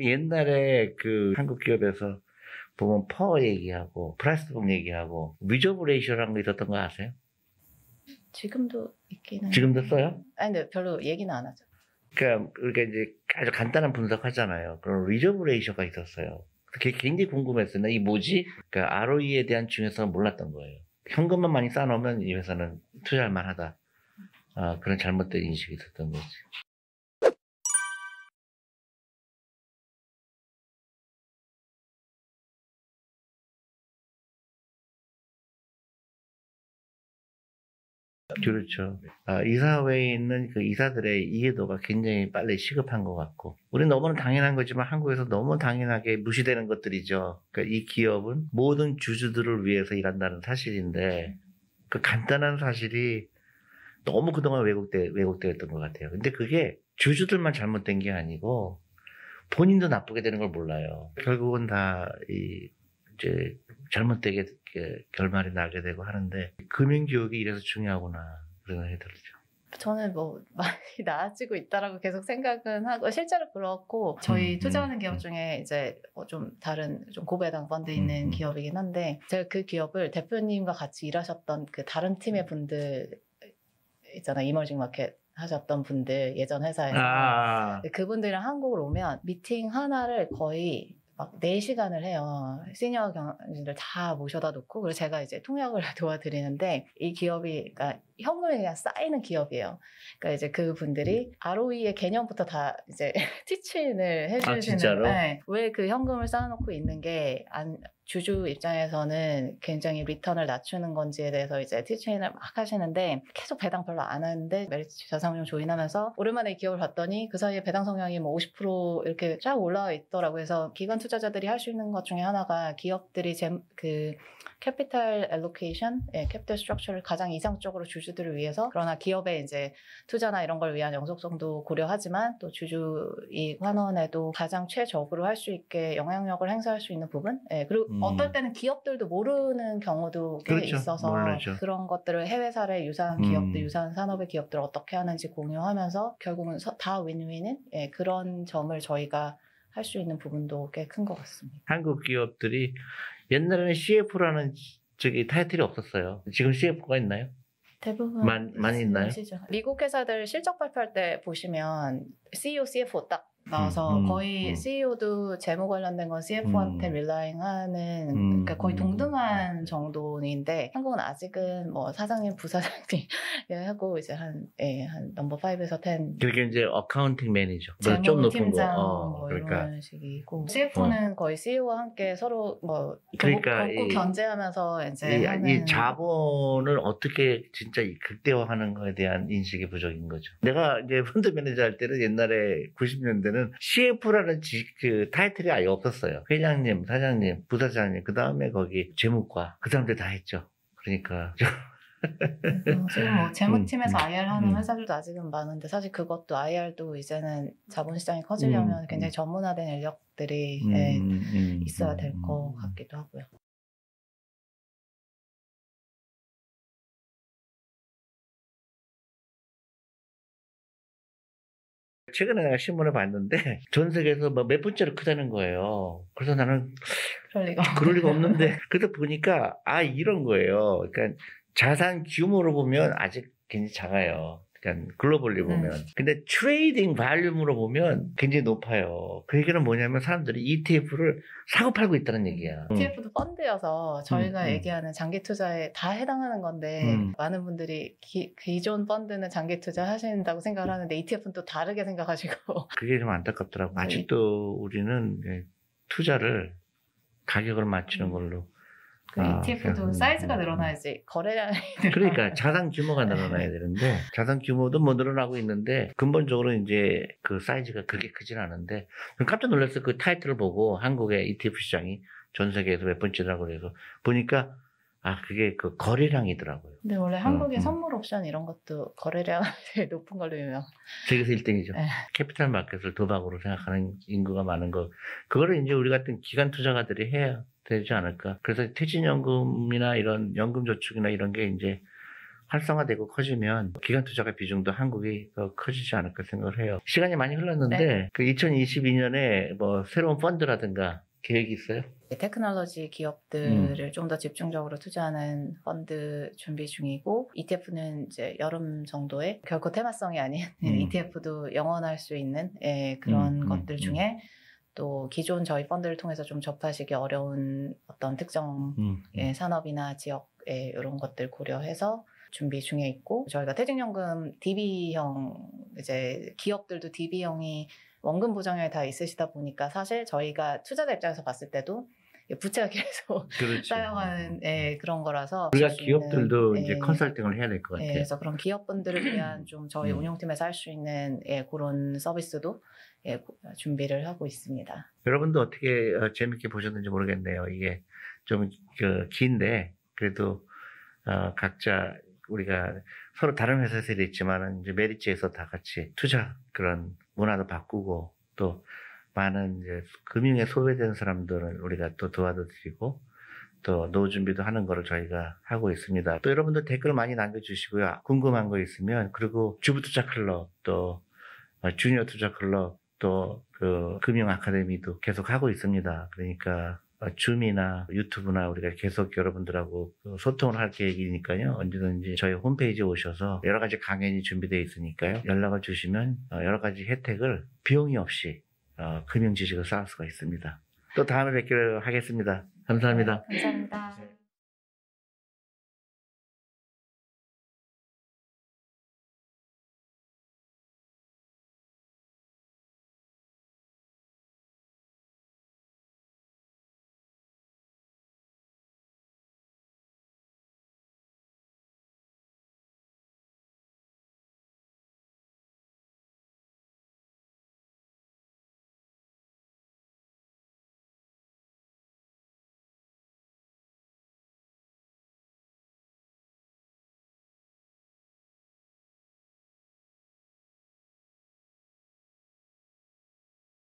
그 옛날에 그 한국 기업에서 보면 PER 얘기하고 price book 얘기하고 reserve ratio라는 거 있었던 거 아세요? 지금도 있기는. 지금도 써요? 아니 근데 별로 얘기는 안 하죠. 그러니까 우리가 이제 아주 간단한 분석하잖아요. 그런 reserve ratio가 있었어요. 그게 굉장히 궁금했어요. 이 뭐지? 그러니까 ROE에 대한 중요성을 몰랐던 거예요. 현금만 많이 쌓아놓으면 이 회사는 투자할 만하다. 아, 그런 잘못된 인식이 있었던 거지. 그렇죠. 아, 이사회에 있는 그 이사들의 이해도가 굉장히 빨리 시급한 것 같고, 우리는 너무나 당연한 거지만 한국에서 너무 당연하게 무시되는 것들이죠. 그러니까 이 기업은 모든 주주들을 위해서 일한다는 사실인데, 그 간단한 사실이 너무 그동안 왜곡돼, 왜곡되었던 것 같아요. 근데 그게 주주들만 잘못된 게 아니고, 본인도 나쁘게 되는 걸 몰라요. 결국은 다, 이, 이제, 잘못되게 결말이 나게 되고 하는데, 금융 교육이 이래서 중요하구나. 그런 생각이 들죠. 저는 뭐 많이 나아지고 있다라고 계속 생각은 하고 실제로 그렇고 저희 음, 투자하는 음, 기업 음. 중에 이제 뭐좀 다른 좀 고배당 펀드 있는. 기업이긴 한데 제가 그 기업을 대표님과 같이 일하셨던 그 다른 팀의 분들 있잖아 이머징 마켓 하셨던 분들 예전 회사에서 아, 그분들이랑 한국을 오면 미팅 하나를 거의 막 4시간을 해요. 시니어 경영진들 다 모셔다 놓고, 그리고 제가 이제 통역을 도와드리는데, 이 기업이, 그러니까 현금이 그냥 쌓이는 기업이에요. 그러니까 이제 그 분들이 ROE의 개념부터 다 이제 teaching을 해주시는. 아, 진짜로? 왜그 현금을 쌓아놓고 있는 게, 안, 주주 입장에서는 굉장히 return을 낮추는 건지에 대해서 이제 teaching을 막 하시는데 계속 배당 별로 안 하는데 메리츠 자산운용 join하면서 오랜만에 이 기업을 봤더니 그 사이에 배당 성향이 뭐 50% 이렇게 쫙 올라와 있더라고요. 그래서 기관 투자자들이 할 수 있는 것 중에 하나가 기업들이 제, 그 capital allocation, 예, capital structure를 가장 이상적으로 주주들을 위해서 그러나 기업의 이제 투자나 이런 걸 위한 영속성도 고려하지만 또 주주 이익 환원에도 가장 최적으로 할 수 있게 영향력을 행사할 수 있는 부분, 예, 그리고 음. 어떨 때는 기업들도 모르는 경우도 꽤 그렇죠. 있어서 모르죠. 그런 것들을 해외 사례 유사한 기업들, 음. 유사한 산업의 기업들 어떻게 하는지 공유하면서 결국은 서- 다 윈윈인 예, 그런 점을 저희가 할 수 있는 부분도 꽤 큰 것 같습니다. 한국 기업들이 옛날에는 CF라는 저기 타이틀이 없었어요. 지금 CF가 있나요? 대부분 많- 많이 있나요? 미국 회사들 실적 발표할 때 보시면 CEO, CFO 딱 나와서 음, 음, 거의 음. CEO도 재무 관련된 건 CFO한테 음. relying하는 음, 그러니까 거의 음. 동등한 정도인데 한국은 아직은 뭐 사장님, 부사장님 하고 이제 한, 예, 한 넘버 5에서 10 그렇게 이제 accounting manager. 재무 팀장 거. 어, 뭐 그러니까. 식이고 CFO는 거의 CEO와 함께 서로 뭐 그러니까 겪고 이- 견제하면서 이제 이, 하는 이 자본을 어떻게 진짜 이 극대화하는 거에 대한 인식이 부족인 거죠. 내가 이제 펀드 매니저 할 때는 옛날에 90년대 는 CF라는 지, 그 타이틀이 아예 없었어요. 회장님, 사장님, 부사장님, 그 다음에 거기 재무과 그 사람들 다 했죠. 그러니까 어, 지금 뭐 재무팀에서 음, IR 하는 음. 회사들도 아직은 많은데 사실 그것도 IR도 이제는 자본시장이 커지려면 음, 굉장히 음. 전문화된 인력들이 음, 예, 음, 있어야 음, 될것 음. 같기도 하고요. 최근에 내가 신문을 봤는데 전 세계에서 뭐몇 번째로 크다는 거예요. 그래서 나는 그럴 리가. 그럴 리가 없는데 그래서 보니까 아 이런 거예요. 그러니까 자산 규모로 보면 아직 굉장히 작아요. 그러니까 globally 보면. 근데 trading volume으로 보면 굉장히 높아요. 그 얘기는 뭐냐면 사람들이 ETF를 사고 팔고 있다는 얘기야. 음. TF도 펀드여서 저희가 음, 음. 얘기하는 장기 투자에 다 해당하는 건데 음. 많은 분들이 기, 기존 펀드는 장기 투자 하신다고 생각을 하는데 ETF는 또 다르게 생각하시고 그게 좀 안타깝더라고. 네. 아직도 우리는 예, 투자를 가격을 맞추는 걸로. 그 아, ETF도 음, 사이즈가 음, 늘어나야지 거래량이 그러니까 자산 규모가 늘어나야 되는데 자산 규모도 뭐 늘어나고 있는데 근본적으로 이제 그 사이즈가 그렇게 크진 않은데 깜짝 놀랐어요. 그 타이틀을 보고 한국의 ETF 시장이 전 세계에서 몇 번째라고 그래서 보니까 아 그게 그 거래량이더라고요. 근데 원래 한국의 음. 선물 옵션 이런 것도 거래량이 되게 높은 걸로 유명. 세계에서 1등이죠. 네. capital market을 도박으로 생각하는 인구가 많은 거. 그거를 이제 우리 같은 기관 투자가들이 해야 되지 않을까. 그래서 퇴직연금이나 이런 연금저축이나 이런 게 이제 활성화되고 커지면 기관 투자가 비중도 한국이 더 커지지 않을까 생각을 해요. 시간이 많이 흘렀는데 네. 그 2022년에 뭐 새로운 펀드라든가 계획이 있어요? 테크놀로지 기업들을 좀더 집중적으로 투자하는 펀드 준비 중이고 ETF는 이제 여름 정도에 결코 테마성이 아닌 음. ETF도 영원할 수 있는 예, 그런 음, 음, 것들 음. 중에 또 기존 저희 펀드를 통해서 좀 접하시기 어려운 어떤 특정 음. 예, 산업이나 지역에 이런 것들 고려해서 준비 중에 있고 저희가 퇴직연금 DB형 이제 기업들도 DB형이 원금 보장형이 다 있으시다 보니까 사실 저희가 투자자 입장에서 봤을 때도 부채가 계속 그렇죠. 쌓여가는 예, 그런 거라서 우리가 기업들도 있는, 이제 예, 컨설팅을 해야 될것 예, 같아요. 그래서 그런 기업분들을 위한 좀 저희 음. 운영팀에서 할 수 있는 예, 그런 서비스도 예, 고- 준비를 하고 있습니다. 여러분도 어떻게 어, 재밌게 보셨는지 모르겠네요. 이게 좀 그, 긴데 그래도 어, 각자 우리가 서로 다른 회사에서 일했지만은 이제 메리츠에서 다 같이 투자 그런 문화도 바꾸고 또 많은 이제 금융에 소외된 사람들을 우리가 또 도와드리고 또 노후 준비도 하는 거를 저희가 하고 있습니다. 또 여러분들 댓글 많이 남겨주시고요. 궁금한 거 있으면 그리고 주부 투자 클럽 또 어, 주니어 투자 클럽 또 그 금융 아카데미도 계속 하고 있습니다. 그러니까 어, 줌이나 유튜브나 우리가 계속 여러분들하고 그 소통을 할 계획이니까요. 언제든지 저희 홈페이지에 오셔서 여러 가지 강연이 준비되어 있으니까요. 연락을 주시면 어, 여러 가지 혜택을 비용이 없이 어, 금융 지식을 쌓을 수가 있습니다. 또 다음에 뵙기를 하겠습니다. 감사합니다. 감사합니다.